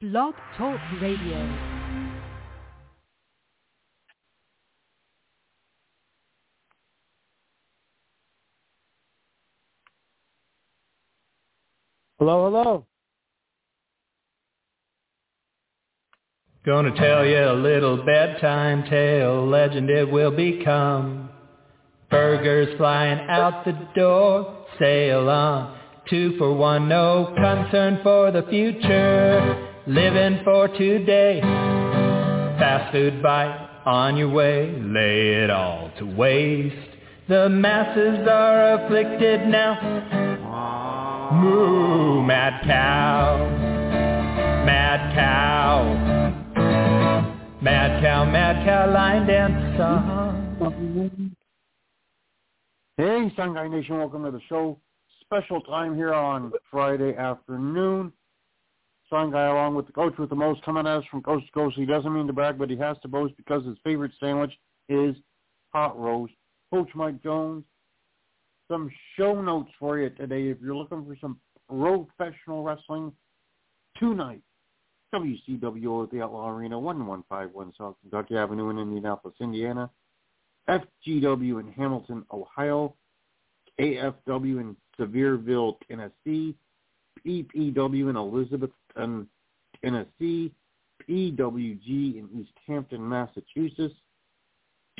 Blog Talk Radio. Hello, hello. Gonna tell you a little bedtime tale, legend it will become. Burgers flying out the door, sail on. Two for one, no concern for the future. Living for today. Fast food bite on your way, lay it all to waste. The masses are afflicted now. Moo, mad cow, mad cow. Mad cow, mad cow, line dance song. Hey, Sun Guy Nation, welcome to the show. Special time here on Friday afternoon. Sun Guy along with the coach with the most coming at us from coast to coast. He doesn't mean to brag, but he has to boast because his favorite sandwich is hot roast. Coach Mike Jones, some show notes for you today. If you're looking for some professional wrestling tonight, WCWO at the Outlaw Arena, 1151 South Kentucky Avenue in Indianapolis, Indiana. FGW in Hamilton, Ohio. AFW in Sevierville, Tennessee. PPW in Elizabethton, Tennessee. PWG in East Hampton, Massachusetts.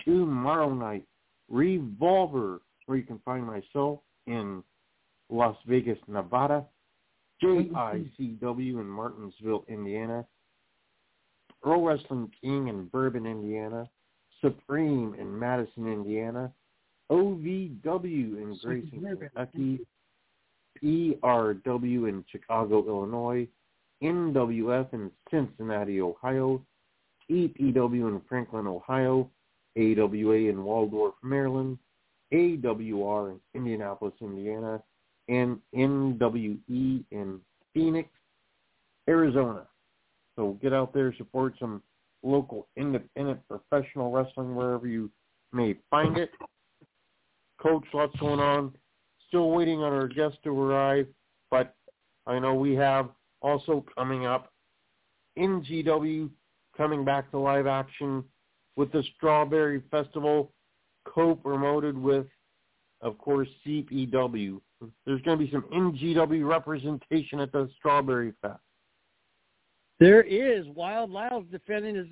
Tomorrow night, Revolver, where you can find myself in Las Vegas, Nevada. JICW in Martinsville, Indiana. Pro Wrestling King in Bourbon, Indiana. Supreme in Madison, Indiana. OVW in Grayson, Kentucky. PRW in Chicago, Illinois. NWF in Cincinnati, Ohio. EPW in Franklin, Ohio. AWA in Waldorf, Maryland. AWR in Indianapolis, Indiana and NWE in Phoenix, Arizona. So get out there, support some local independent professional wrestling wherever you may find it. Coach, lots going on. Still waiting on our guest to arrive, but I know we have also coming up NGW coming back to live action with the Strawberry Festival, co-promoted with, of course, CPW. There's going to be some NGW representation at the Strawberry Fest. There is. Wild Lyles defending his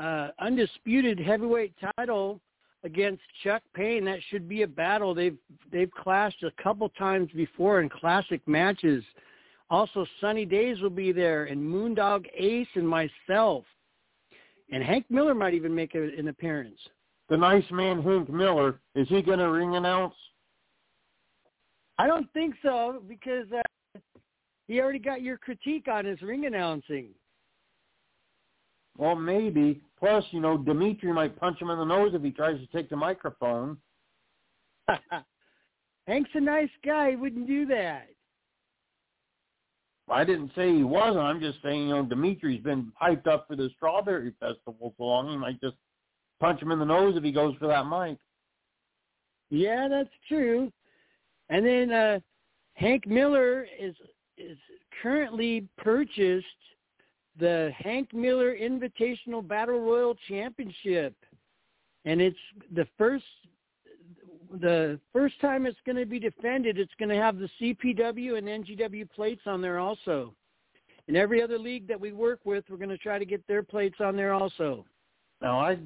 uh, undisputed heavyweight title against Chuck Payne. That should be a battle. They've they've clashed a couple times before in classic matches. Also, Sunny Days will be there, and Moondog Ace and myself, and Hank Miller might even make a, an appearance. The nice man Hank Miller is he going to ring announce? I don't think so because uh, he already got your critique on his ring announcing. Well, maybe. Plus, you know, Dimitri might punch him in the nose if he tries to take the microphone. Hank's a nice guy. He wouldn't do that. I didn't say he wasn't. I'm just saying, you know, Dimitri's been hyped up for the Strawberry Festival so long, he might just punch him in the nose if he goes for that mic. Yeah, that's true. And then uh, Hank Miller is is currently purchased the Hank Miller Invitational Battle Royal Championship, and it's the first the first time it's going to be defended. It's going to have the CPW and NGW plates on there also. In every other league that we work with, we're going to try to get their plates on there also. Now, I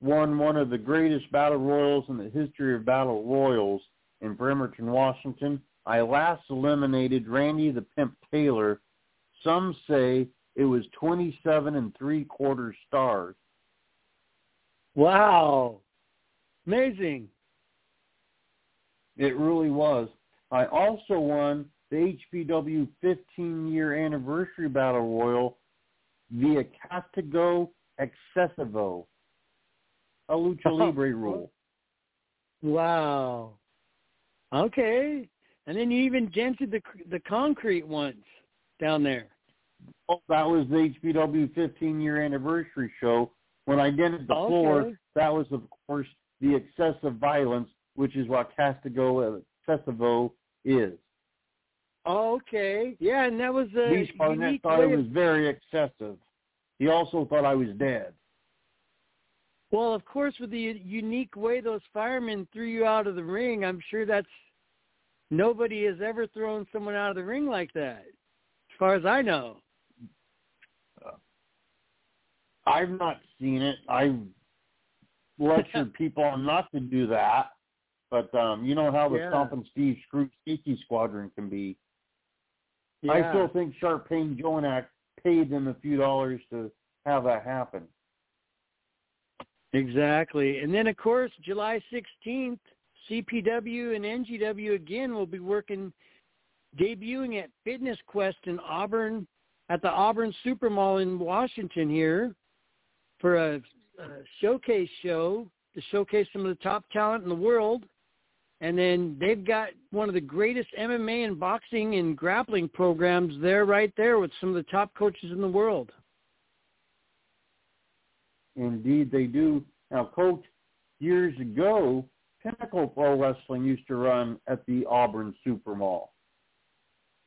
won one of the greatest battle royals in the history of battle royals in Bremerton, Washington. I last eliminated Randy the Pimp Taylor. Some say it was 27 and three quarter stars. Wow. Amazing. It really was. I also won the HPW 15-year anniversary battle royal via Castigo Excessivo, a lucha uh-huh. libre rule. Wow. Okay. And then you even dented the the concrete once down there. Oh, that was the HPW 15 year anniversary show. When I dented the Okay. floor, that was of course the excessive violence, which is what Castigo Excessivo is. Oh, okay. Yeah, and that was a Beach Barnett thought it was very excessive. He also thought I was dead. Well, of course, with the unique way those firemen threw you out of the ring, I'm sure that's nobody has ever thrown someone out of the ring like that, as far as I know. I've not seen it. I've lectured people on not to do that. But um, you know how the Yeah. and Steve Sneaky Squadron can be. Yeah. I still think Sharp Pain Jonak paid them a few dollars to have that happen. Exactly. And then, of course, July 16th, CPW and NGW again will be working, debuting at Fitness Quest in Auburn, at the Auburn Super Mall in Washington here for a, a showcase show to showcase some of the top talent in the world. And then they've got one of the greatest MMA and boxing and grappling programs there right there with some of the top coaches in the world. Indeed, they do. Now, Coach, years ago, Pinnacle Pro Wrestling used to run at the Auburn Super Mall.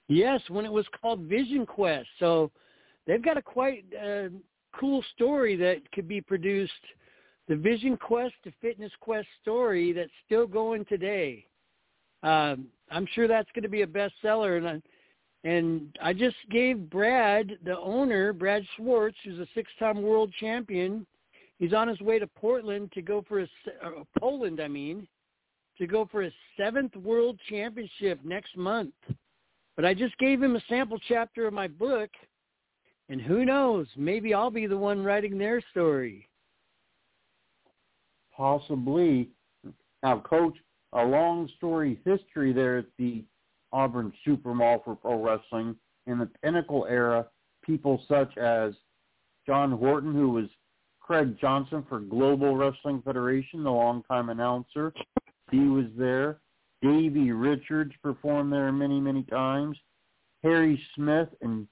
Yes, when it was called Vision Quest. So they've got a quite uh, cool story that could be produced. The Vision Quest to Fitness Quest story that's still going today. Um, I'm sure that's going to be a bestseller, and I, and I just gave Brad, the owner, Brad Schwartz, who's a six-time world champion. He's on his way to Portland to go for his uh, Poland, I mean, to go for his seventh world championship next month. But I just gave him a sample chapter of my book, and who knows, maybe I'll be the one writing their story. Possibly. Now, Coach, a long story history there at the Auburn Super Mall for pro wrestling. In the Pinnacle era, people such as John Horton, who was Craig Johnson for Global Wrestling Federation, the longtime announcer, he was there. Davey Richards performed there many, many times. Harry Smith and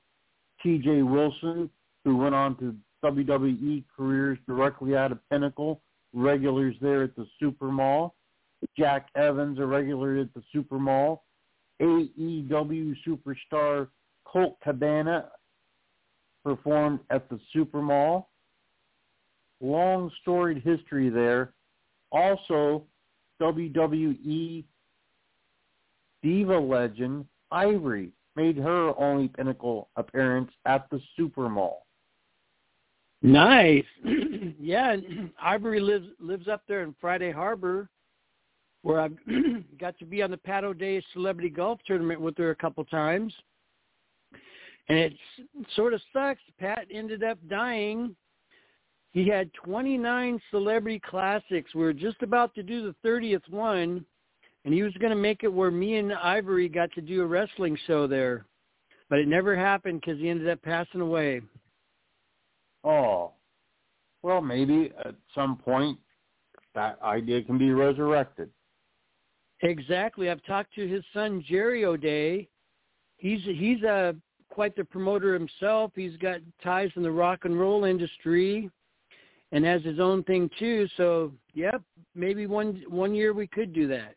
T.J. Wilson, who went on to WWE careers directly out of Pinnacle, regulars there at the Super Mall. Jack Evans, a regular at the Super Mall. AEW superstar Colt Cabana performed at the Super Mall. Long storied history there. Also, WWE diva legend Ivory made her only pinnacle appearance at the Super Mall. Nice. yeah, Ivory lives lives up there in Friday Harbor, where I got to be on the Pat O'Day Celebrity Golf Tournament with her a couple times. And it sort of sucks. Pat ended up dying. He had 29 celebrity classics. We were just about to do the 30th one, and he was going to make it where me and Ivory got to do a wrestling show there. But it never happened because he ended up passing away. Oh, well, maybe at some point that idea can be resurrected. Exactly. I've talked to his son Jerry O'Day. He's he's a quite the promoter himself. He's got ties in the rock and roll industry, and has his own thing too. So, yep, maybe one one year we could do that.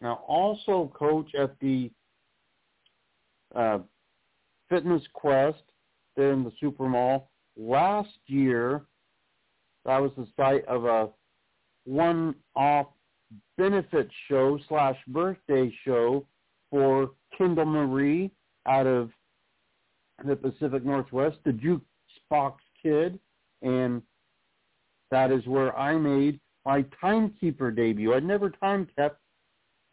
Now, also, coach at the uh, Fitness Quest there in the Super Mall last year. That was the site of a one-off benefit show slash birthday show for Kendall Marie out of the Pacific Northwest, the Jukebox Kid, and that is where I made my timekeeper debut. I'd never time kept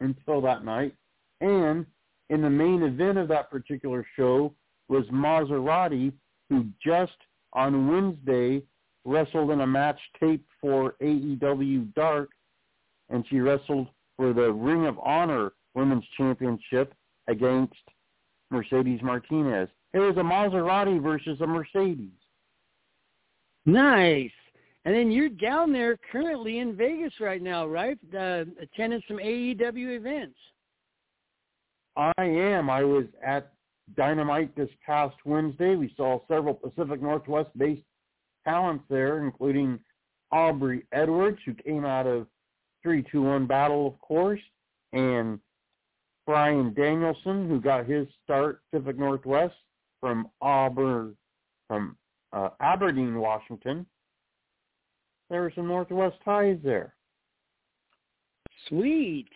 until that night, and in the main event of that particular show was Maserati, who just on Wednesday wrestled in a match taped for AEW Dark, and she wrestled for the Ring of Honor Women's Championship against Mercedes Martinez. It was a Maserati versus a Mercedes. Nice. And then you're down there currently in Vegas right now, right? Uh, attending some AEW events. I am. I was at Dynamite this past Wednesday. We saw several Pacific Northwest-based talents there, including Aubrey Edwards, who came out of 321 Battle, of course, and Bryan Danielson, who got his start Pacific Northwest from Auburn, from uh, Aberdeen, Washington. There were some Northwest ties there. Sweet.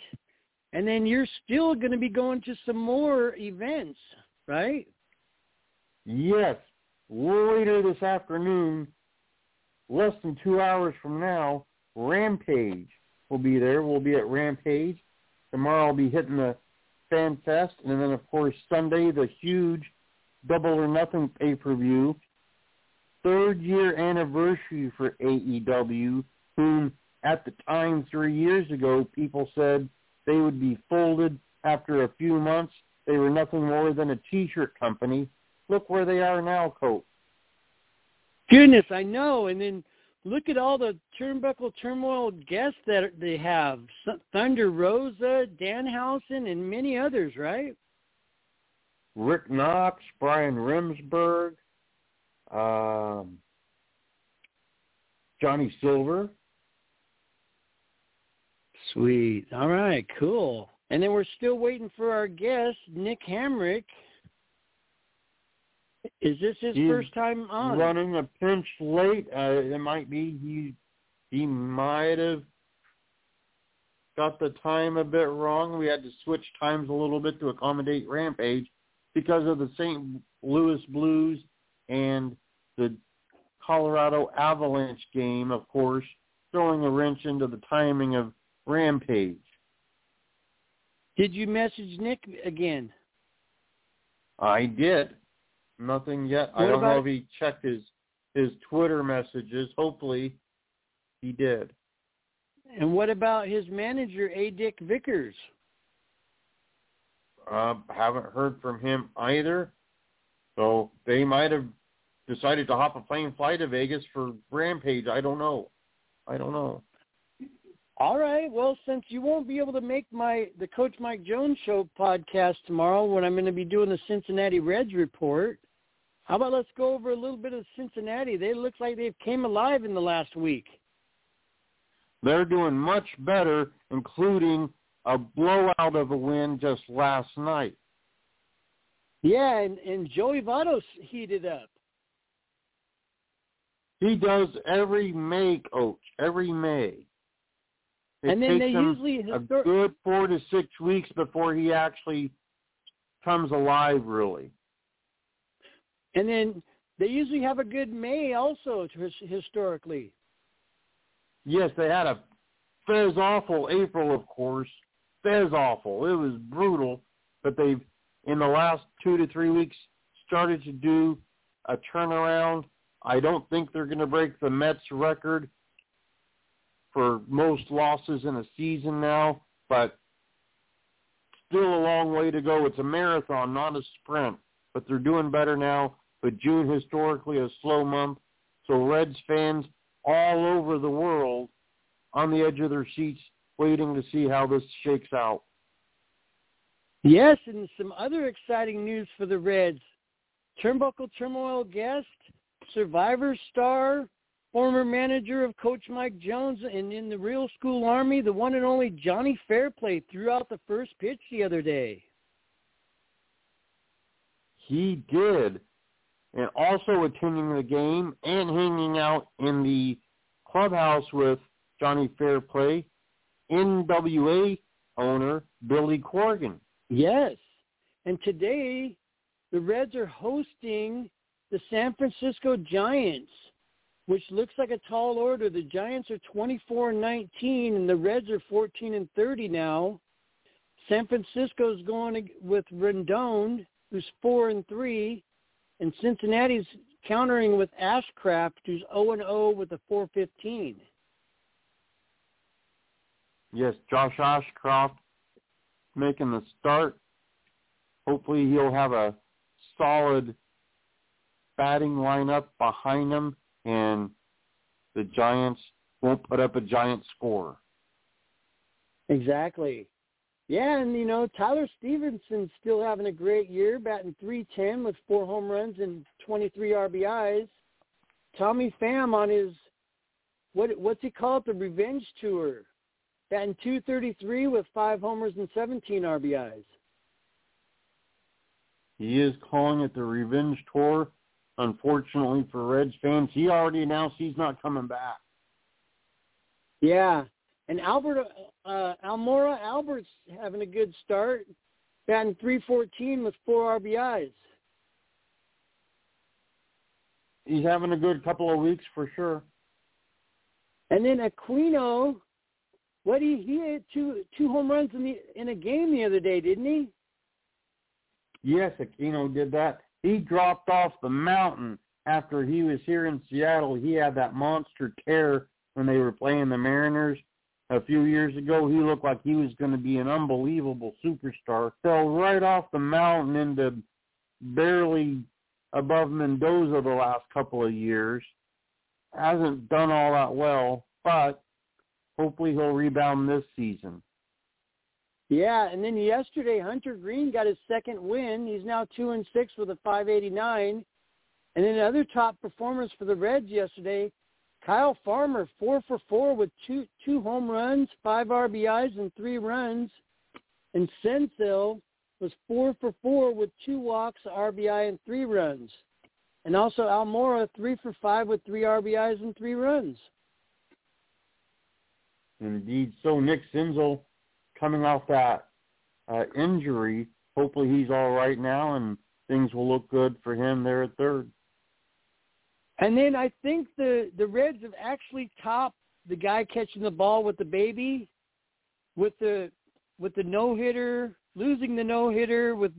And then you're still going to be going to some more events, right? Yes. Later this afternoon, less than two hours from now, Rampage will be there. We'll be at Rampage. Tomorrow I'll be hitting the Fan Fest. And then, of course, Sunday, the huge Double or Nothing pay-per-view. Third year anniversary for AEW, whom at the time three years ago people said they would be folded after a few months. They were nothing more than a T-shirt company. Look where they are now, Coach. Goodness, I know. And then look at all the turnbuckle turmoil guests that they have: Thunder Rosa, Danhausen, and many others. Right? Rick Knox, Brian Remsburg, um, Johnny Silver. Sweet. All right, cool. And then we're still waiting for our guest, Nick Hamrick. Is this his He's first time on? Running a pinch late. Uh, it might be he. He might have got the time a bit wrong. We had to switch times a little bit to accommodate Rampage because of the St. Louis Blues and the Colorado Avalanche game, of course, throwing a wrench into the timing of Rampage. Did you message Nick again? I did. Nothing yet. What I don't know if he checked his his Twitter messages. Hopefully, he did. And what about his manager, A. Dick Vickers? Uh, haven't heard from him either. So they might have decided to hop a plane fly to Vegas for Rampage. I don't know. I don't know. All right. Well, since you won't be able to make my the Coach Mike Jones show podcast tomorrow when I'm going to be doing the Cincinnati Reds report, how about let's go over a little bit of Cincinnati? They look like they've came alive in the last week. They're doing much better, including a blowout of a win just last night. Yeah, and, and Joey Votto's heated up. He does every May, coach, every May. It and then they usually a histor- good four to six weeks before he actually comes alive, really. and then they usually have a good May also historically. Yes, they had a fez awful April, of course. Fez awful. It was brutal, but they've in the last two to three weeks started to do a turnaround. I don't think they're going to break the Mets record for most losses in a season now, but still a long way to go. It's a marathon, not a sprint, but they're doing better now. But June historically a slow month, so Reds fans all over the world on the edge of their seats waiting to see how this shakes out. Yes, and some other exciting news for the Reds. Turnbuckle Turmoil guest, Survivor star, former manager of Coach Mike Jones, and in the Real School Army, the one and only Johnny Fairplay threw out the first pitch the other day. He did. And also attending the game and hanging out in the clubhouse with Johnny Fairplay, NWA owner Billy Corgan. Yes. And today, the Reds are hosting the San Francisco Giants, which looks like a tall order. The Giants are 24 and 19, and the Reds are 14 and 30 now. San Francisco's going with Rendon, who's 4 and 3, and Cincinnati's countering with Ashcraft, who's 0 and 0 with a 415. Yes, Josh Ashcraft making the start. Hopefully he'll have a solid batting lineup behind him and the Giants won't put up a giant score. Exactly. Yeah, and you know Tyler Stephenson's still having a great year, batting 310 with four home runs and 23 RBIs. Tommy Pham on his what what's he called the revenge tour, batting 233 with five homers and 17 RBIs. He is calling it the revenge tour. Unfortunately for Reds fans, he already announced he's not coming back. Yeah, and Albert uh, Almora Albert's having a good start, batting 314 with four RBIs. He's having a good couple of weeks for sure. And then Aquino, what he he hit two two home runs in the in a game the other day, didn't he? Yes, Aquino did that. He dropped off the mountain after he was here in Seattle. He had that monster tear when they were playing the Mariners a few years ago. He looked like he was going to be an unbelievable superstar. Fell right off the mountain into barely above Mendoza the last couple of years. Hasn't done all that well, but hopefully he'll rebound this season. Yeah, and then yesterday Hunter Greene got his second win. He's now two and six with a 589. And then other top performers for the Reds yesterday, Kyle Farmer four for four with two two home runs, five RBIs, and three runs. And Senzel was four for four with two walks, RBI, and three runs. And also Almora three for five with three RBIs and three runs. Indeed. So Nick Senzel coming off that uh, injury, hopefully he's all right now and things will look good for him there at third. And then I think the the Reds have actually topped the guy catching the ball with the baby, with the with the no hitter, losing the no hitter with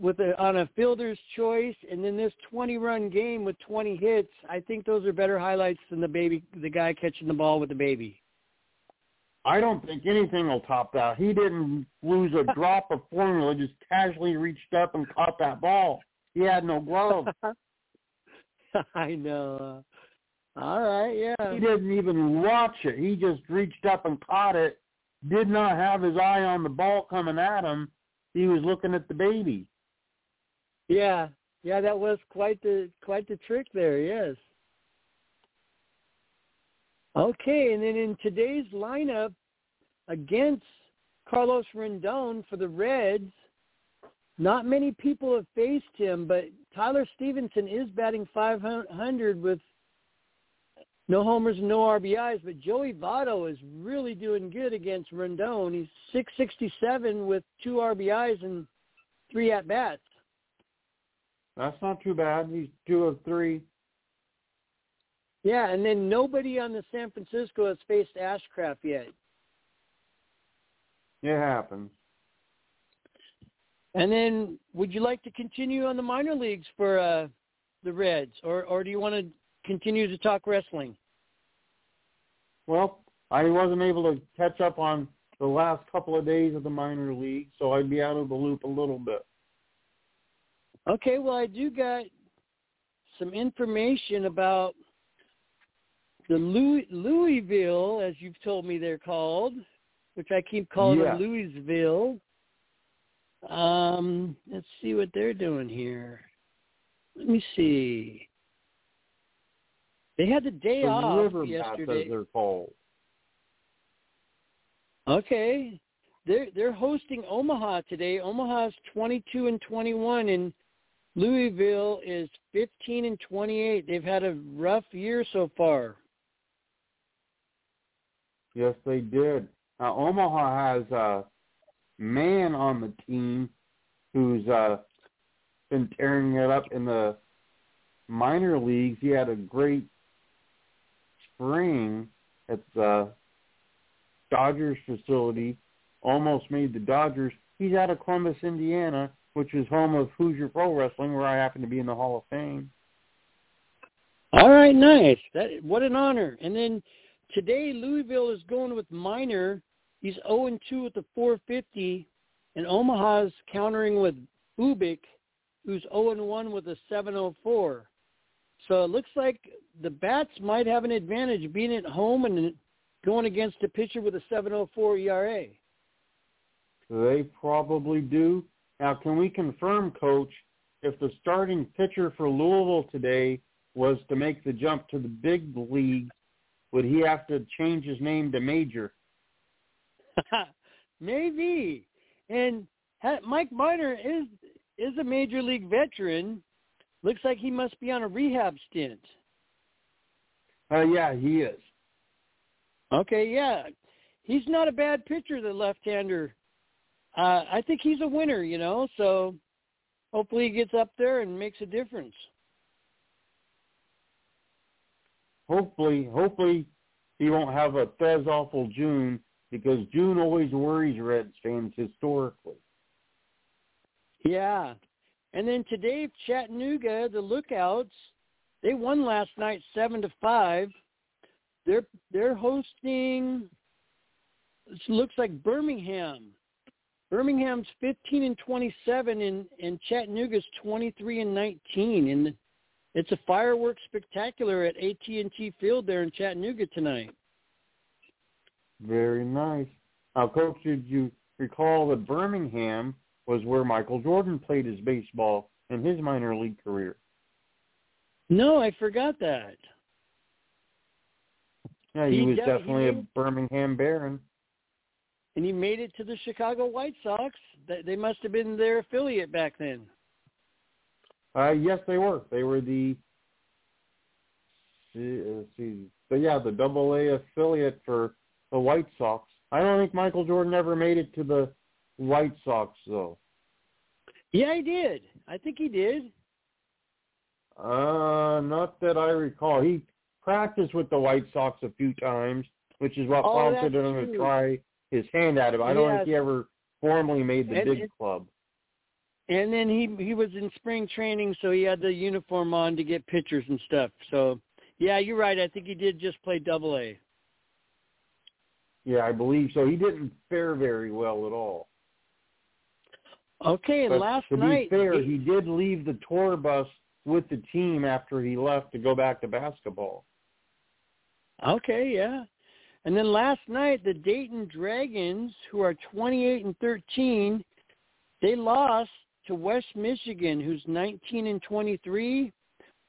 with a, on a fielder's choice, and then this 20 run game with 20 hits. I think those are better highlights than the baby, the guy catching the ball with the baby. I don't think anything will top that. He didn't lose a drop of formula; just casually reached up and caught that ball. He had no glove. I know. All right, yeah. He didn't even watch it. He just reached up and caught it. Did not have his eye on the ball coming at him. He was looking at the baby. Yeah, yeah, that was quite the quite the trick there. Yes. Okay, and then in today's lineup against Carlos Rendon for the Reds, not many people have faced him, but Tyler Stephenson is batting 500 with no homers and no RBIs, but Joey Votto is really doing good against Rendon. He's 667 with two RBIs and three at bats. That's not too bad. He's two of three. Yeah, and then nobody on the San Francisco has faced Ashcraft yet. It happens. And then, would you like to continue on the minor leagues for uh, the Reds, or or do you want to continue to talk wrestling? Well, I wasn't able to catch up on the last couple of days of the minor league, so I'd be out of the loop a little bit. Okay, well, I do got some information about the Louis, Louisville, as you've told me they're called, which I keep calling yeah. Louisville. Um, let's see what they're doing here. Let me see. They had the day the off river yesterday. They're called. Okay. They're they're hosting Omaha today. Omaha's twenty two and twenty one and Louisville is fifteen and twenty eight. They've had a rough year so far. Yes, they did. Now, Omaha has a man on the team who's uh, been tearing it up in the minor leagues. He had a great spring at the Dodgers facility, almost made the Dodgers. He's out of Columbus, Indiana, which is home of Hoosier Pro Wrestling, where I happen to be in the Hall of Fame. All right, nice. That what an honor. And then today Louisville is going with Minor. He's 0-2 with the 450, and Omaha's countering with Ubik, who's 0-1 with a 704. So it looks like the bats might have an advantage being at home and going against a pitcher with a 704 ERA. They probably do. Now, can we confirm, Coach, if the starting pitcher for Louisville today was to make the jump to the big league, would he have to change his name to Major? Maybe. And Mike Minor is is a major league veteran. Looks like he must be on a rehab stint. Uh, yeah, he is. Okay, yeah. He's not a bad pitcher, the left-hander. Uh, I think he's a winner, you know, so hopefully he gets up there and makes a difference. Hopefully, hopefully he won't have a Thez awful June because June always worries Reds fans historically. Yeah. And then today Chattanooga, the Lookouts, they won last night seven to five. They're they're hosting it looks like Birmingham. Birmingham's 15 and 27 and and Chattanooga's 23 and 19 and it's a fireworks spectacular at AT&T Field there in Chattanooga tonight. Very nice. Now, Coach, did you recall that Birmingham was where Michael Jordan played his baseball in his minor league career? No, I forgot that. Yeah, he, he was definitely he made, a Birmingham Baron. And he made it to the Chicago White Sox. They must have been their affiliate back then. Uh, yes, they were. They were the let's see, but yeah, the Double A affiliate for the White Sox. I don't think Michael Jordan ever made it to the White Sox though. Yeah, he did. I think he did. Uh, not that I recall. He practiced with the White Sox a few times, which is what oh, prompted him true. to try his hand at him. I don't think he ever formally made the and, big and, club. And then he he was in spring training, so he had the uniform on to get pictures and stuff. So yeah, you're right. I think he did just play Double A. Yeah, I believe so. He didn't fare very well at all. Okay, and but last to night be fair, he, he did leave the tour bus with the team after he left to go back to basketball. Okay, yeah. And then last night the Dayton Dragons, who are 28 and 13, they lost to West Michigan, who's 19 and 23,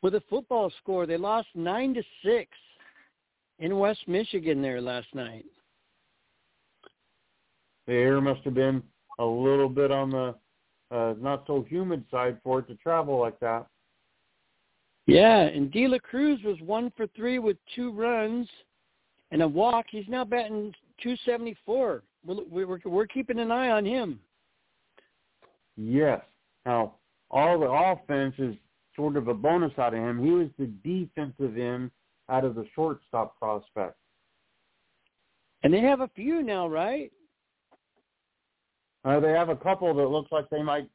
with a football score. They lost nine to six in West Michigan there last night. The air must have been a little bit on the uh, not so humid side for it to travel like that. Yeah, and De La Cruz was one for three with two runs and a walk. He's now batting 274. We're, we're, we're keeping an eye on him. Yes. Now, all the offense is sort of a bonus out of him. He was the defensive end out of the shortstop prospect. And they have a few now, right? Uh, they have a couple that looks like they might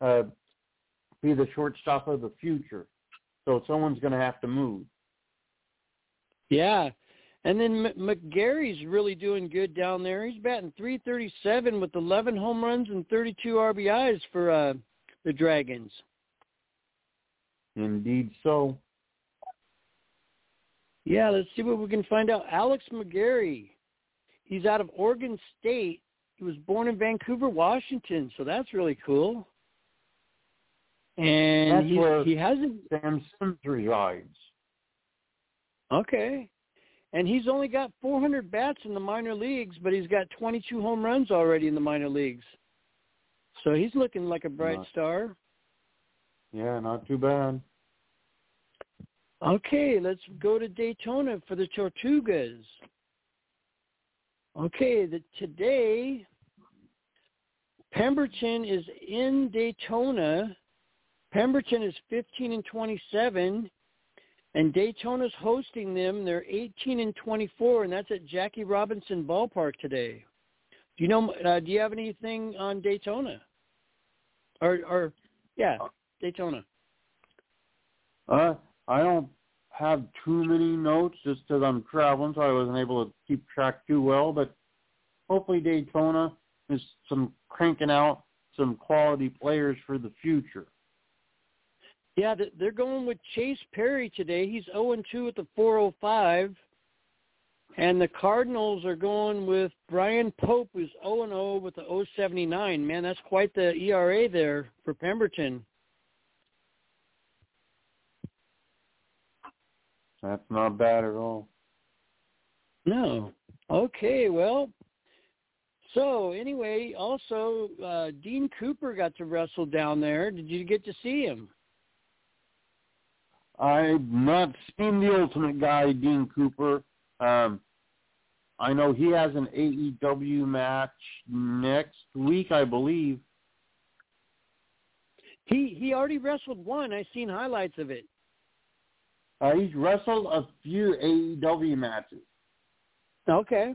uh, be the shortstop of the future. So someone's going to have to move. Yeah. And then M- McGarry's really doing good down there. He's batting 337 with 11 home runs and 32 RBIs for uh, the Dragons. Indeed so. Yeah, let's see what we can find out. Alex McGarry. He's out of Oregon State. He was born in Vancouver, Washington, so that's really cool. And that's where he hasn't Sam Sims resides. Okay. And he's only got 400 bats in the minor leagues, but he's got 22 home runs already in the minor leagues. So he's looking like a bright not, star. Yeah, not too bad. Okay, let's go to Daytona for the Tortugas. Okay, the, today Pemberton is in Daytona. Pemberton is 15 and 27. And Daytona's hosting them. They're 18 and 24, and that's at Jackie Robinson Ballpark today. Do you know? Uh, do you have anything on Daytona? Or, or yeah, Daytona. Uh, I don't have too many notes just because I'm traveling, so I wasn't able to keep track too well. But hopefully, Daytona is some cranking out some quality players for the future. Yeah, they're going with Chase Perry today. He's 0-2 at the 405. And the Cardinals are going with Brian Pope, who's 0-0 with the 079. Man, that's quite the ERA there for Pemberton. That's not bad at all. No. Okay, well, So anyway, also uh, Dean Cooper got to wrestle down there. Did you get to see him? I've not seen the Ultimate Guy, Dean Cooper. Um, I know he has an AEW match next week, I believe. He he already wrestled one. I've seen highlights of it. Uh, he's wrestled a few AEW matches. Okay.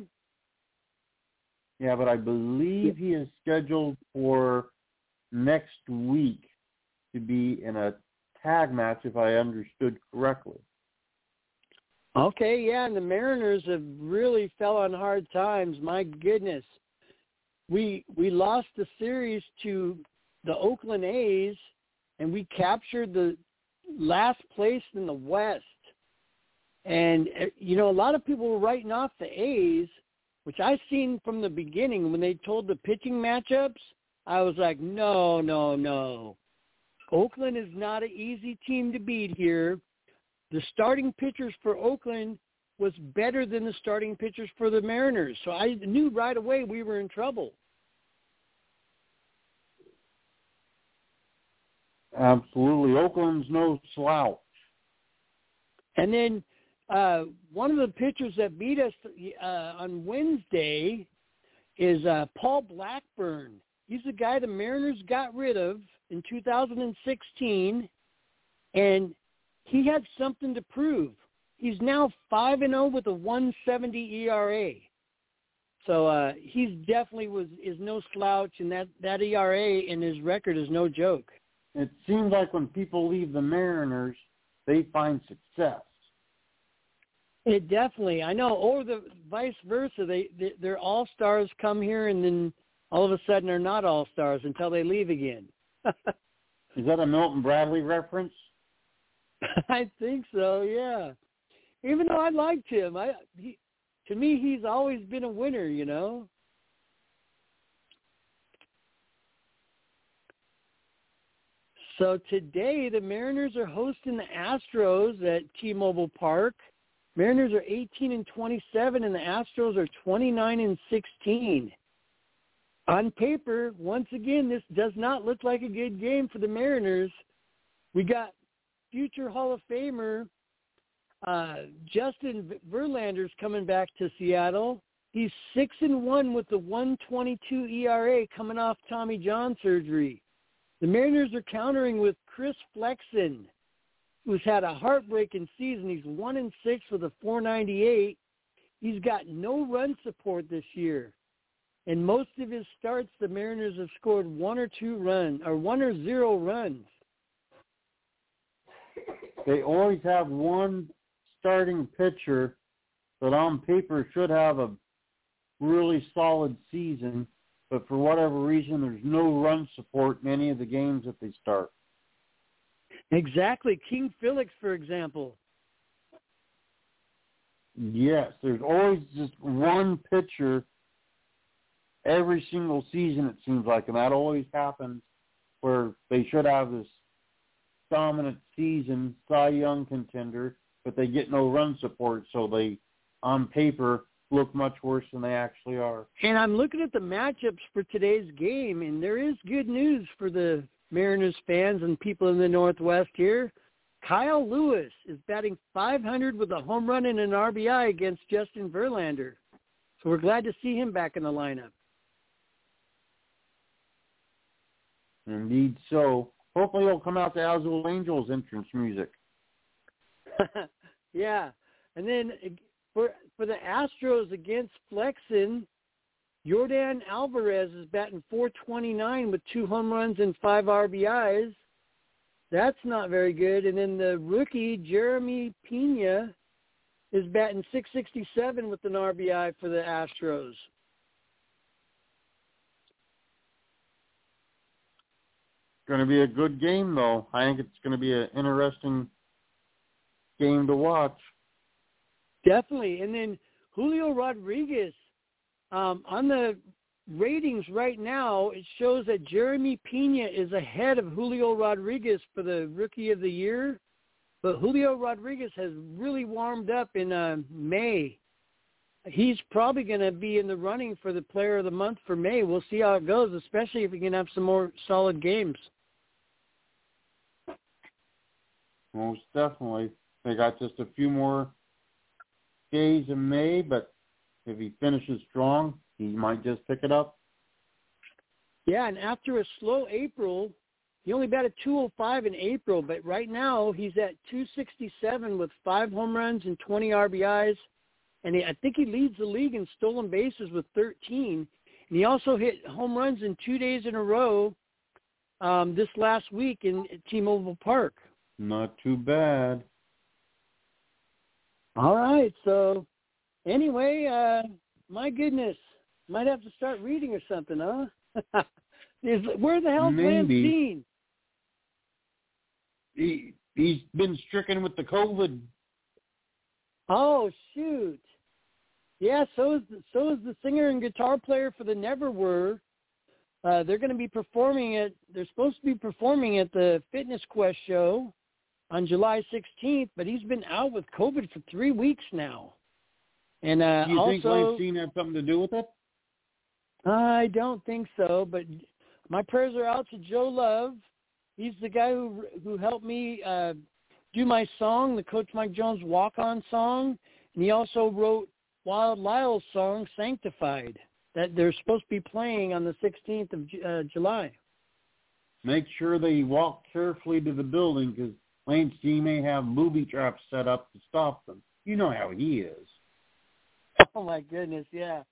Yeah, but I believe he is scheduled for next week to be in a tag match, if I understood correctly. Okay, yeah, and the Mariners have really fell on hard times. My goodness, we we lost the series to the Oakland A's, and we captured the last place in the West. And eh, you know, a lot of people were writing off the A's, which I seen from the beginning when they told the pitching matchups. I was like, no, no, no. Oakland is not an easy team to beat here. The starting pitchers for Oakland was better than the starting pitchers for the Mariners. So I knew right away we were in trouble. Absolutely. Oakland's no slouch. And then uh, one of the pitchers that beat us uh, on Wednesday is uh, Paul Blackburn. He's the guy the Mariners got rid of in 2016, and he had something to prove. He's now 5 and 0 with a 170 ERA. So uh he's definitely was is no slouch and that that ERA and his record is no joke. It seems like when people leave the Mariners, they find success. It definitely, I know, or the vice versa. They, they they're all stars come here and then all of a sudden they're not all stars until they leave again. Is that a Milton Bradley reference? I think so. Yeah. Even though I liked him, I he, to me he's always been a winner. You know. So today the Mariners are hosting the Astros at T-Mobile Park. Mariners are 18 and 27 and the Astros are 29 and 16. On paper, once again, this does not look like a good game for the Mariners. We got future Hall of Famer uh, Justin Verlander's coming back to Seattle. He's six and one with the 122 ERA coming off Tommy John surgery. The Mariners are countering with Chris Flexen, who's had a heartbreaking season. He's one and six with a 498. He's got no run support this year. In most of his starts, the Mariners have scored one or two runs, or one or zero runs. They always have one starting pitcher that on paper should have a really solid season, but for whatever reason, there's no run support in any of the games that they start. Exactly. King Felix, for example. Yes, there's always just one pitcher every single season it seems like, and that always happens where they should have this dominant season, Cy Young contender, but they get no run support, so they, on paper, look much worse than they actually are. And I'm looking at the matchups for today's game, and there is good news for the Mariners fans and people in the Northwest here. Kyle Lewis is batting 500 with a home run and an RBI against Justin Verlander. So we're glad to see him back in the lineup. Indeed so. Hopefully it'll come out to Azul Angels entrance music. yeah. And then for for the Astros against Flexen, Jordan Alvarez is batting 429 with two home runs and five RBIs. That's not very good. And then the rookie Jeremy Pena is batting 667 with an RBI for the Astros. Going to be a good game, though. I think it's going to be an interesting game to watch. Definitely. And then Julio Rodriguez, um, on the ratings right now, it shows that Jeremy Pena is ahead of Julio Rodriguez for the Rookie of the Year. But Julio Rodriguez has really warmed up in uh, May. he's probably going to be in the running for the player of the month for May. We'll see how it goes, especially if he can have some more solid games. Most definitely. They got just a few more days in May, but if he finishes strong, he might just pick it up. Yeah, and after a slow April, he only batted 205 in April, but right now he's at 267 with five home runs and 20 RBIs and he, I think he leads the league in stolen bases with 13. And he also hit home runs in two days in a row um, this last week in T-Mobile Park. Not too bad. All right. So anyway, uh, my goodness, might have to start reading or something, huh? Is, where the hell's Maybe. Lansing? He he's been stricken with the COVID. Oh shoot! Yeah, so is the, so is the singer and guitar player for the Neverwere. Uh, they're going to be performing it. They're supposed to be performing at the Fitness Quest show on July 16th, but he's been out with COVID for three weeks now. And uh, Do you also, think Lansing had something to do with it? I don't think so, but my prayers are out to Joe Love. He's the guy who who helped me uh, do my song, the Coach Mike Jones Walk On song, and he also wrote Wild Lyle's song "Sanctified" that they're supposed to be playing on the 16th of uh, July. Make sure they walk carefully to the building because Lansing may have booby traps set up to stop them. You know how he is. Oh my goodness, yeah.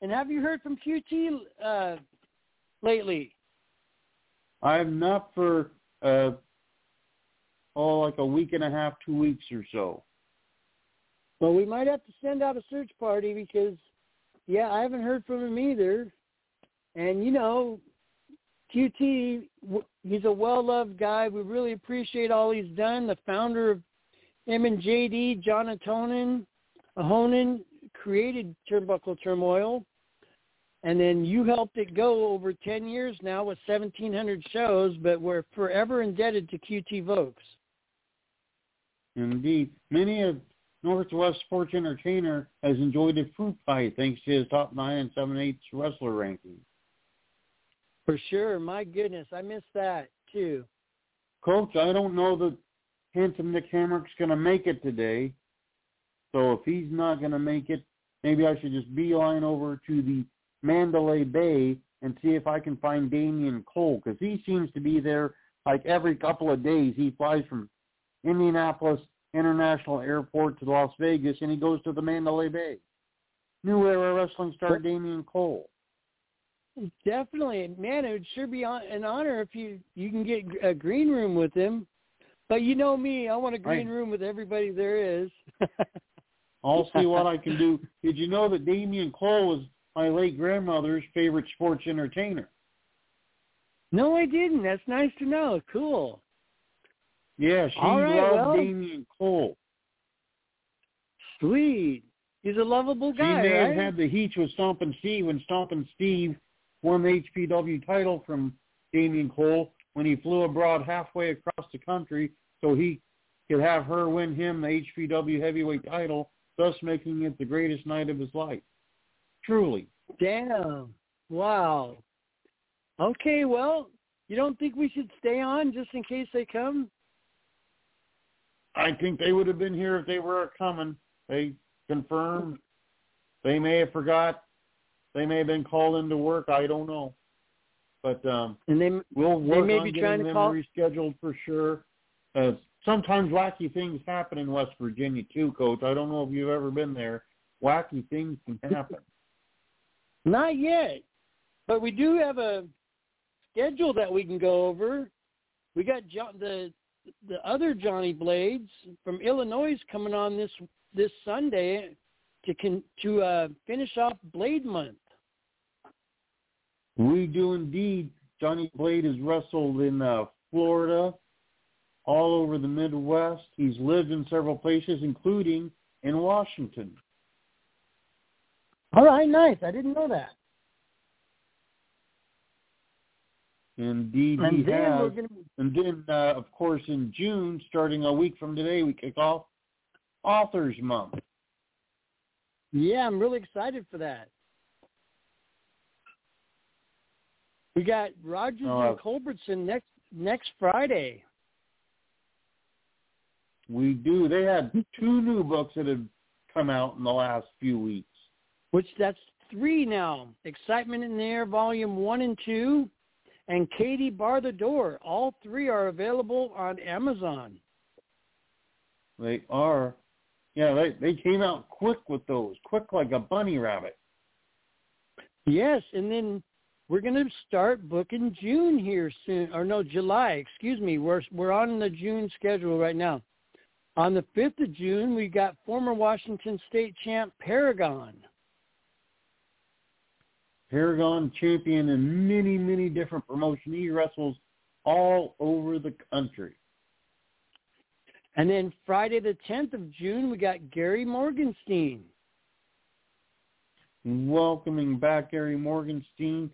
And have you heard from QT uh, lately? I have not for uh, oh like a week and a half, two weeks or so. Well, we might have to send out a search party because, yeah, I haven't heard from him either. And you know, QT, he's a well-loved guy. We really appreciate all he's done. The founder of M and JD, John Atonin, Ahonen, created Turnbuckle Turmoil. And then you helped it go over 10 years now with 1,700 shows, but we're forever indebted to QT Vokes. Indeed. Many of Northwest Sports Entertainer has enjoyed a fruit pie thanks to his top nine and seven eighths wrestler ranking. For sure. My goodness, I missed that too. Coach, I don't know that handsome Nick Hamrick's going to make it today. So if he's not going to make it, maybe I should just beeline over to the Mandalay Bay and see if I can find Damian Cole because he seems to be there like every couple of days. He flies from Indianapolis International Airport to Las Vegas and he goes to the Mandalay Bay. New Era Wrestling star Damian Cole. Definitely, man. It would sure be an honor if you you can get a green room with him. But you know me, I want a green room with everybody there is. I'll see what I can do. Did you know that Damian Cole was my late grandmother's favorite sports entertainer? No, I didn't. That's nice to know. Cool. Yeah, she All right, loved well, Damian Cole. Sweet. He's a lovable guy, She may right? have had the heat with Stompin' Steve when Stompin' Steve won the HPW title from Damian Cole when he flew abroad halfway across the country so he could have her win him the HPW heavyweight title, thus making it the greatest night of his life. Truly. Damn. Wow. Okay, well, you don't think we should stay on just in case they come? I think they would have been here if they were coming. They confirmed. They may have forgot. They may have been called into work. I don't know. But um, and they we'll they work may on be getting trying to them call. rescheduled for sure. Uh, sometimes wacky things happen in West Virginia too, Coach. I don't know if you've ever been there. Wacky things can happen. Not yet, but we do have a schedule that we can go over. We got John, the the other Johnny Blades from Illinois coming on this this Sunday to con, to uh, finish off Blade Month. We do indeed. Johnny Blade has wrestled in uh, Florida, all over the Midwest. He's lived in several places, including in Washington. All right, nice. I didn't know that. Indeed, and he then has. we're gonna, And then, uh, of course, in June, starting a week from today, we kick off Authors Month. Yeah, I'm really excited for that. We got Rogers Oh, and Culbertson next next Friday. We do. They had two new books that had come out in the last few weeks. which that's three now. Excitement in the Air, Volume 1 and 2, and Katie Bar the Door. All three are available on Amazon. They are. Yeah, they they came out quick with those, quick like a bunny rabbit. Yes, and then we're going to start booking June here soon, or no, July. Excuse me. We're we're on the June schedule right now. On the fifth of June, we got former Washington State champ Paragon. Paragon champion in many, many different promotions. He wrestles all over the country. And then Friday the 10th of June, we got Gary Morgenstein. Welcoming back Gary Morgenstein,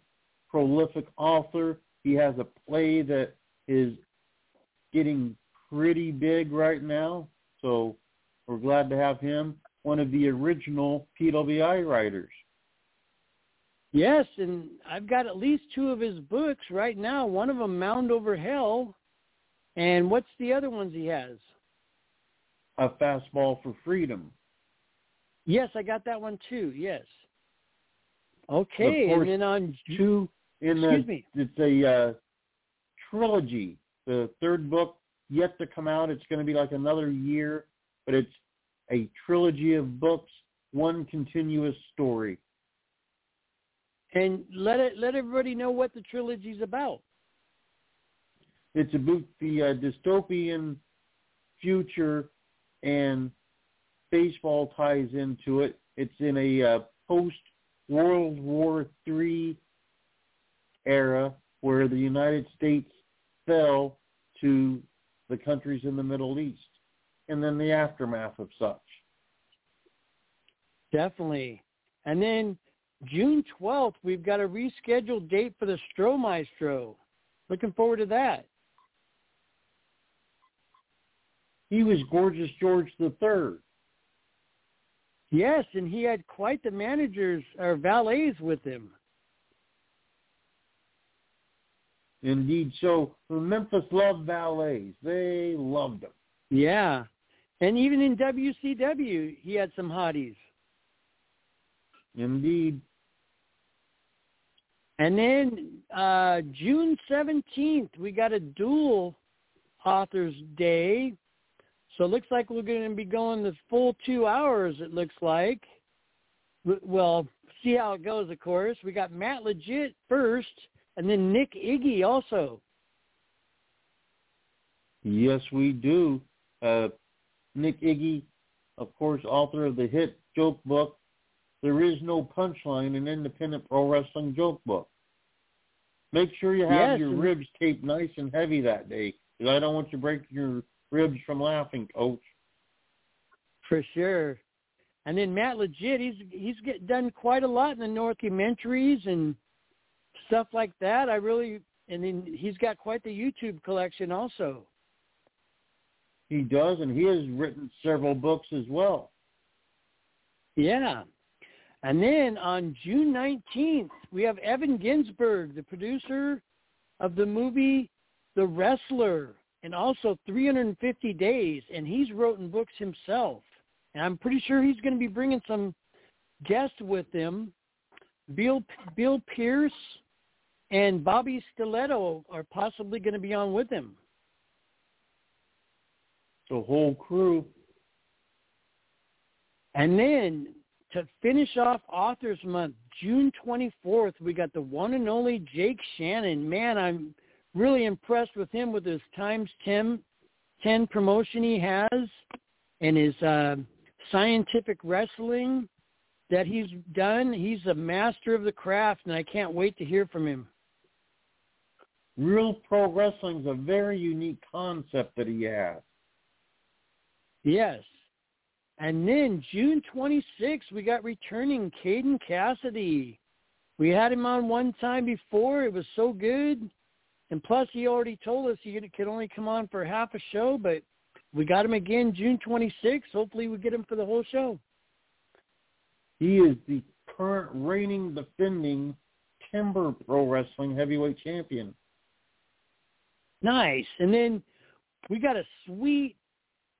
prolific author. He has a play that is getting pretty big right now, so we're glad to have him, one of the original PWI writers. Yes, and I've got at least two of his books right now. One of them, Mound Over Hell, and what's the other ones he has? A fastball for freedom. Yes, I got that one too. Yes. Okay, course, and then on Two in the excuse me. it's a uh, trilogy. The third book yet to come out. It's going to be like another year, but it's a trilogy of books, one continuous story. And let it let everybody know what the trilogy's about. It's about the uh, dystopian future, and baseball ties into it. It's in a uh, post World War III era where the United States fell to the countries in the Middle East, and then the aftermath of such. Definitely. And then June 12th, we've got a rescheduled date for the Stro Maestro. Looking forward to that. He was gorgeous George the Third. Yes, and he had quite the managers or valets with him. Indeed, so the Memphis loved valets. They loved them. Yeah. And even in WCW, he had some hotties. Indeed. And then uh, June 17th, we got a dual Authors Day. So it looks like we're going to be going the full two hours, it looks like. Well, see how it goes, of course. We got Matt Legit first, and then Nick Iggy also. Yes, we do. Uh, Nick Iggy, of course, author of the hit joke book, There Is No Punchline, an independent pro wrestling joke book. Make sure you have Yes, your ribs taped nice and heavy that day, because I don't want you breaking your ribs from laughing, Coach. For sure. And then Matt Legit, he's he's get, done quite a lot in the documentaries and stuff like that. I really, and then he's got quite the YouTube collection also. He does, and he has written several books as well. Yeah. And then on June 19th, we have Evan Ginzburg, the producer of the movie The Wrestler, and also 350 Days, and he's written books himself. And I'm pretty sure he's going to be bringing some guests with him. Bill Bill Pierce and Bobby Stiletto are possibly going to be on with him. The whole crew. And then to finish off Authors Month, June 24th, we got the one and only Jake Shannon. Man, I'm really impressed with him with his times 10, 10 promotion he has and his uh, scientific wrestling that he's done. He's a master of the craft, and I can't wait to hear from him. Real pro wrestling is a very unique concept that he has. Yes. And then June 26th, we got returning Caden Cassidy. We had him on one time before. It was so good. And plus, he already told us he could only come on for half a show, but we got him again June 26th. Hopefully we get him for the whole show. He is the current reigning defending Timber Pro Wrestling heavyweight champion. Nice. And then we got a sweet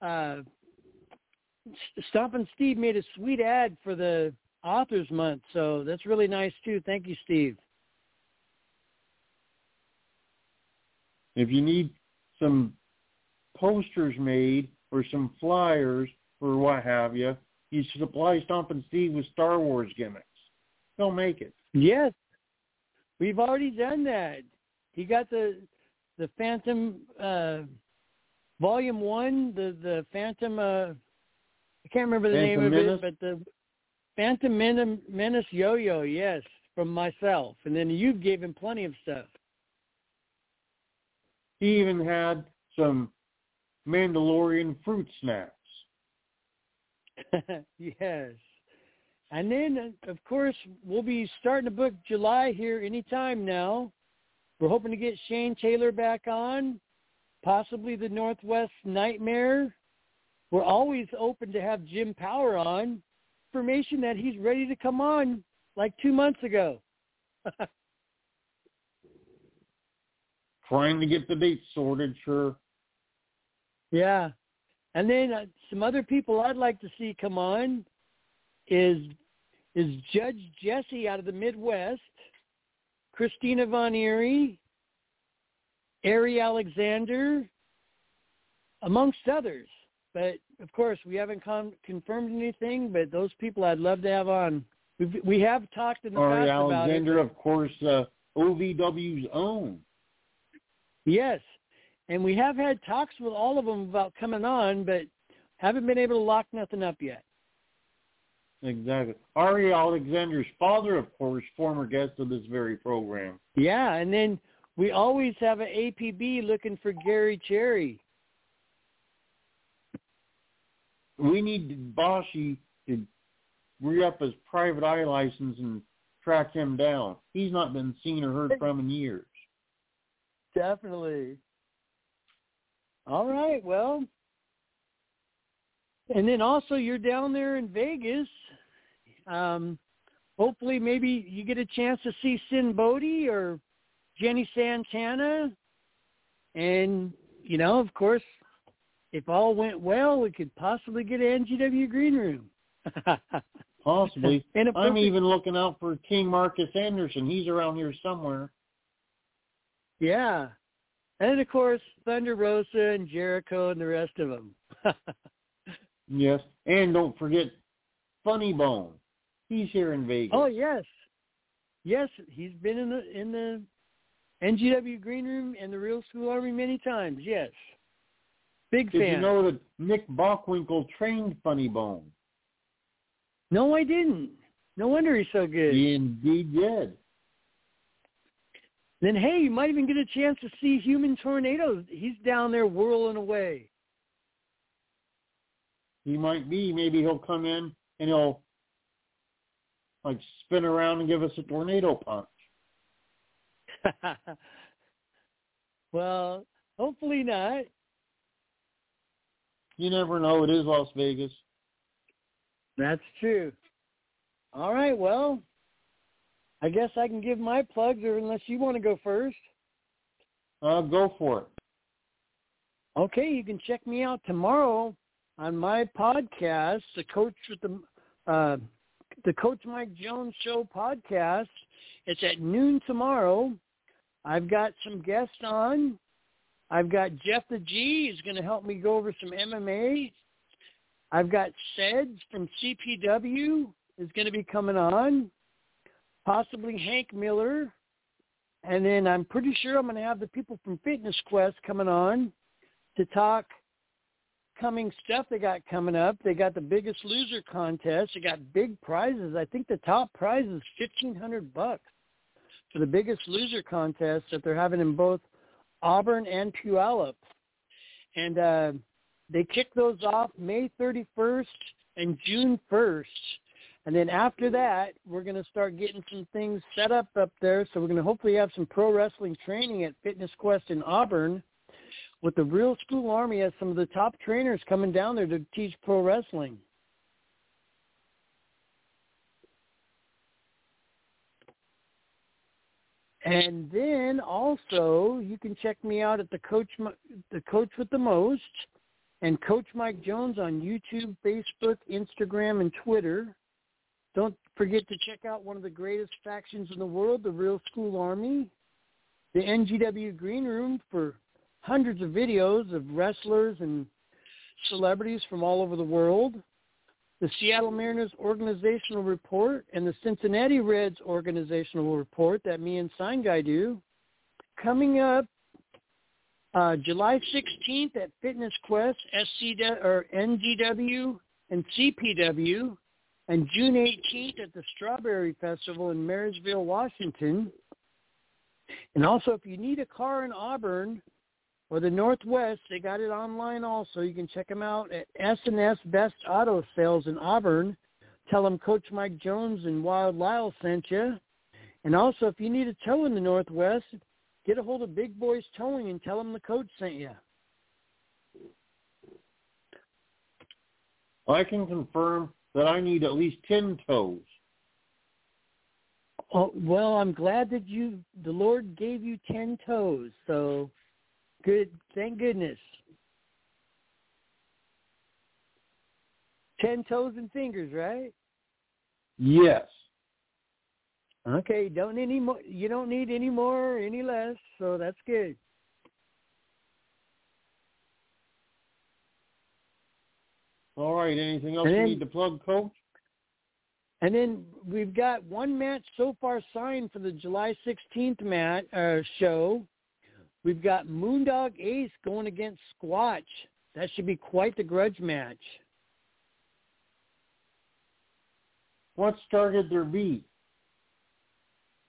uh Stompin' Steve made a sweet ad for the Authors Month, so that's really nice too. Thank you, Steve. If you need some posters made or some flyers or what have you, you supply Stompin' Steve with Star Wars gimmicks. They'll make it. Yes, we've already done that. He got the the Phantom uh, Volume One, the the Phantom. Uh, I can't remember the Phantom name of it, but the Phantom Menace, Menace Yo-Yo. Yes, from myself, and then you gave him plenty of stuff. He even had some Mandalorian fruit snacks. yes. And then, of course, we'll be starting to book July here anytime now. We're hoping to get Shane Taylor back on, possibly the Northwest Nightmare. We're always open to have Jim Power on. Information that he's ready to come on like two months ago. Trying to get the dates sorted, sure. Yeah. And then uh, some other people I'd like to see come on is is Judge Jesse out of the Midwest, Christina Von Eerie, Ari Alexander, amongst others. But of course, we haven't con- confirmed anything. But those people I'd love to have on. We've, we have talked in the Ari past about it. Alexander, of course, uh, OVW's own. Yes, and we have had talks with all of them about coming on, but haven't been able to lock nothing up yet. Exactly. Ari Alexander's father, of course, former guest of this very program. Yeah, and then we always have an APB looking for Gary Cherry. We need Boshi to re-up his private eye license and track him down. He's not been seen or heard from in years. Definitely. All right, well. And then also you're down there in Vegas. Um, hopefully maybe you get a chance to see Sinn Bodhi or Jenny Santana. And, you know, of course, if all went well, we could possibly get an NGW green room. Possibly. And I'm even looking out for King Marcus Anderson. He's around here somewhere. Yeah. And of course, Thunder Rosa and Jericho and the rest of them. Yes. And don't forget Funny Bone. He's here in Vegas. oh yes, yes, he's been in the in the NGW green room and the Real School Army many times. Yes, big Did fan. you know that Nick Bockwinkel trained Funny Bone? no, I didn't. No wonder he's so good. He indeed did. Then hey, you might even get a chance to see Human Tornado. He's down there whirling away. He might be. Maybe he'll come in and he'll like spin around and give us a tornado punch. well, hopefully not. You never know. It is Las Vegas. That's true. All right, well, I guess I can give my plugs, or unless you want to go first. Uh, go for it. Okay, you can check me out tomorrow on my podcast, the Coach with the uh, the Coach Mike Jones Show podcast. It's at noon tomorrow. I've got some guests on. I've got Jeff the G is going to help me go over some MMA. I've got Seds from CPW is going to be coming on. Possibly Hank Miller. And then I'm pretty sure I'm going to have the people from Fitness Quest coming on to talk coming stuff they got coming up. They got the biggest loser contest. They got big prizes. I think the top prize is fifteen hundred bucks for the biggest loser contest that they're having in both Auburn and Puyallup. And uh, they kick those off May 31st and June 1st. And then after that, we're going to start getting some things set up up there. So we're going to hopefully have some pro wrestling training at Fitness Quest in Auburn with the real school army has some of the top trainers coming down there to teach pro wrestling. And then also you can check me out at the coach the coach with the most and coach Mike Jones on YouTube, Facebook, Instagram and Twitter. Don't forget to check out one of the greatest factions in the world, the Real School Army, the NGW Green Room for hundreds of videos of wrestlers and celebrities from all over the world, the Seattle Mariners organizational report, and the Cincinnati Reds organizational report that me and Sign Guy do. Coming up uh, July 16th at Fitness Quest, SCW, or NGW and CPW, and June 18th at the Strawberry Festival in Marysville, Washington. And also, if you need a car in Auburn or the Northwest, they got it online also. You can check them out at S&S Best Auto Sales in Auburn. Tell them Coach Mike Jones and Wild Lyle sent you. And also, if you need a tow in the Northwest, Get a hold of Big Boys Towing and tell them the coach sent you. I can confirm that I need at least 10 toes. Oh, well, I'm glad that you, the Lord gave you 10 toes. So good. Thank goodness. 10 toes and fingers, right? Yes. Okay, don't any more. You don't need any more or any less, so that's good. All right. Anything else then, you need to plug, Coach? And then we've got one match so far signed for the July 16th mat, uh, show. We've got Moondog Ace going against Squatch. That should be quite the grudge match. What started their beef?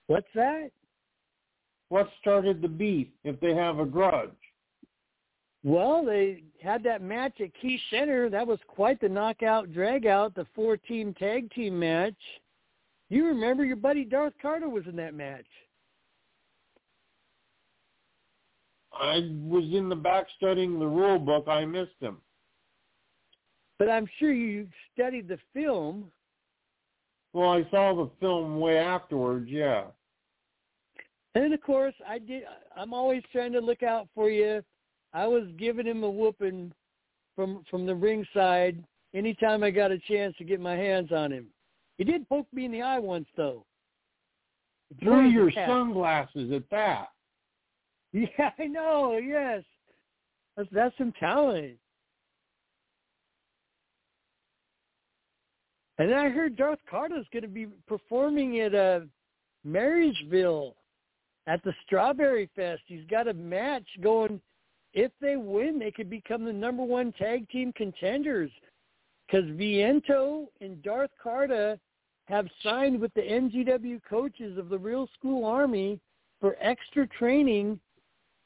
What's that? What started the beef if they have a grudge? Well, they had that match at Key Center. That was quite the knockout dragout, the four-team tag team match. You remember your buddy Darth Carter was in that match. I was in the back studying the rule book. I missed him. But I'm sure you studied the film. Well, I saw the film way afterwards, yeah. And of course, I did. I'm always trying to look out for you. I was giving him a whooping from from the ringside anytime I got a chance to get my hands on him. He did poke me in the eye once, though. Through your sunglasses at that. Yeah, I know. Yes, that's that's some talent. And I heard Darth Carter's going to be performing at uh, Marysville at the Strawberry Fest. He's got a match going. If they win, they could become the number one tag team contenders because Viento and Darth Carter have signed with the NGW coaches of the Real School Army for extra training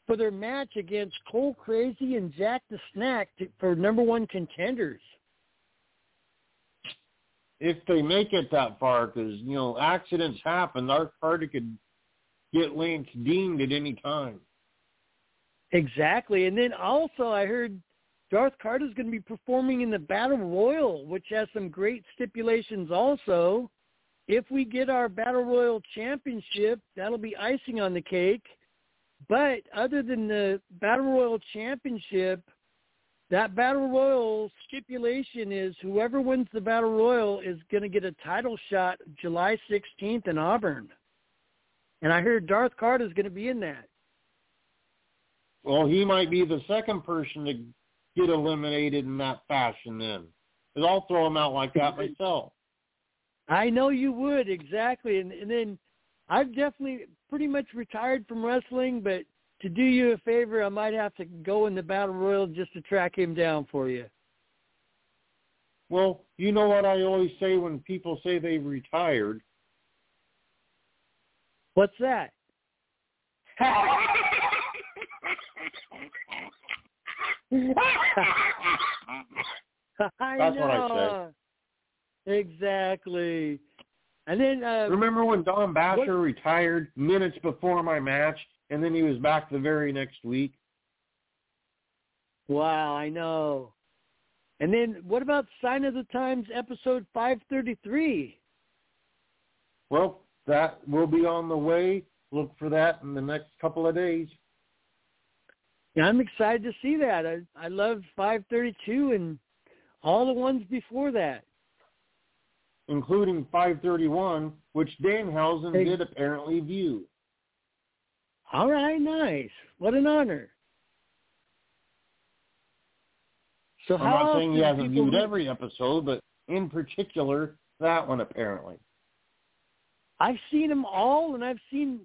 for their match against Cole Crazy and Jack the Snack to, for number one contenders. If they make it that far, because you know accidents happen, Darth Carter could get Lance deemed at any time. Exactly. And then also I heard Darth Carter is going to be performing in the Battle Royal, which has some great stipulations also. If we get our Battle Royal championship, that'll be icing on the cake. But other than the Battle Royal championship, that Battle Royal stipulation is whoever wins the Battle Royal is going to get a title shot July 16th in Auburn. And I hear Darth Carter is going to be in that. Well, he might be the second person to get eliminated in that fashion then. Because I'll throw him out like that myself. I know you would, exactly. And, and then I've definitely pretty much retired from wrestling, but to do you a favor, I might have to go in the Battle Royal just to track him down for you. Well, you know what I always say when people say they retired? What's that? I That's know. what I say. Exactly. And then uh, remember when Don Basher what? retired minutes before my match, and then he was back the very next week. Wow, I know. And then what about Sign of the Times episode 533? Well, that will be on the way look for that in the next couple of days. Yeah, I'm excited to see that. I I love 532 and all the ones before that, including 531, which Danhausen hey. did apparently view. All right, nice. What an honor. So I'm not saying he hasn't viewed every episode, but in particular that one apparently. I've seen them all, and I've seen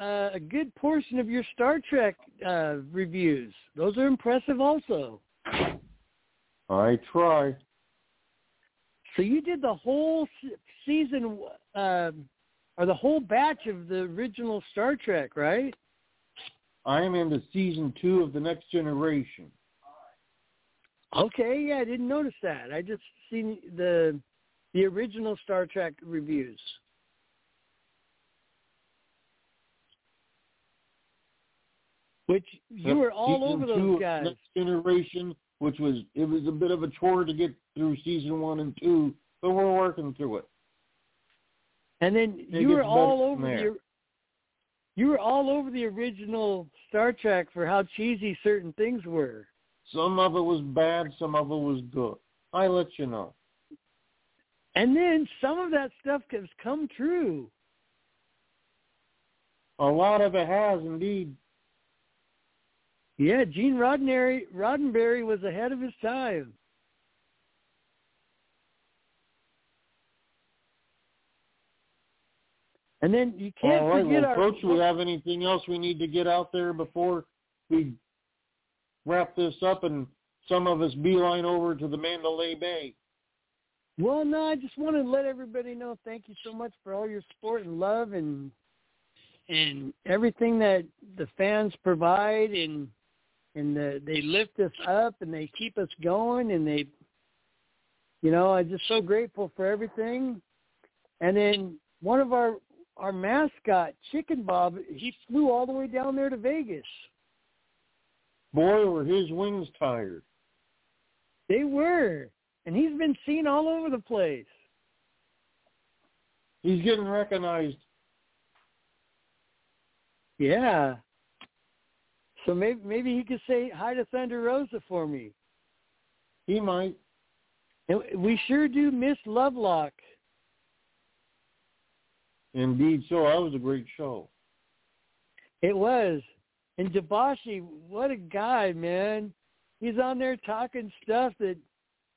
uh, a good portion of your Star Trek uh, reviews. Those are impressive, also. I try. So you did the whole season, uh, or the whole batch of the original Star Trek, right? I am into season two of the Next Generation. Okay, yeah, I didn't notice that. I just seen the the original Star Trek reviews. Which you were all over those guys. Next Generation, which was it was a bit of a chore to get through season one and two, but we're working through it. And then it you were all over the you were all over the original Star Trek for how cheesy certain things were. Some of it was bad, some of it was good. I let you know. And then some of that stuff has come true. A lot of it has indeed. Yeah, Gene Roddenberry Roddenberry was ahead of his time. And then you can't All right, forget well, our Coach, we have anything else we need to get out there before we wrap this up and some of us beeline over to the Mandalay Bay? Well, no, I just want to let everybody know thank you so much for all your support and love and and everything that the fans provide and and the, they lift us up and they keep us going and they you know i'm just so grateful for everything. And then one of our our mascot chicken bob he flew all the way down there to vegas. Boy were his wings tired. They were. And he's been seen all over the place. He's getting recognized. Yeah so maybe maybe he could say hi to Thunder Rosa for me. He might. And we sure do miss Lovelock. Indeed, so that was a great show. It was. And Debashi, what a guy, man. He's on there talking stuff that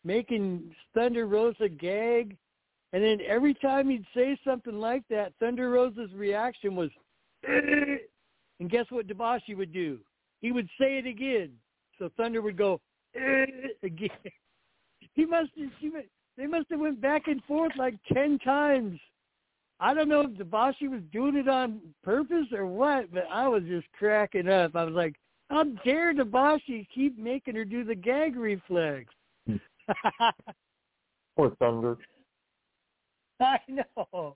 making Thunder Rosa gag. And then every time he'd say something like that, Thunder Rosa's reaction was, eh. and guess what Debashi would do? He would say it again. So Thunder would go eh, again. He must have, they must have went back and forth like ten times. I don't know if Debashi was doing it on purpose or what, but I was just cracking up. I was like, how dare Debashi keep making her do the gag reflex? Poor Thunder. I know.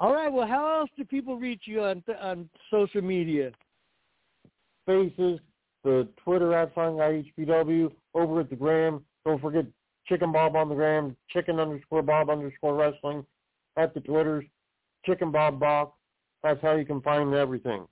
All right. Well, how else do people reach you on on social media? Spaces, the Twitter at HPW, over at the Gram. Don't forget Chicken Bob on the Gram, Chicken underscore Bob underscore Wrestling at the Twitters, Chicken Bob Bob. That's how you can find everything.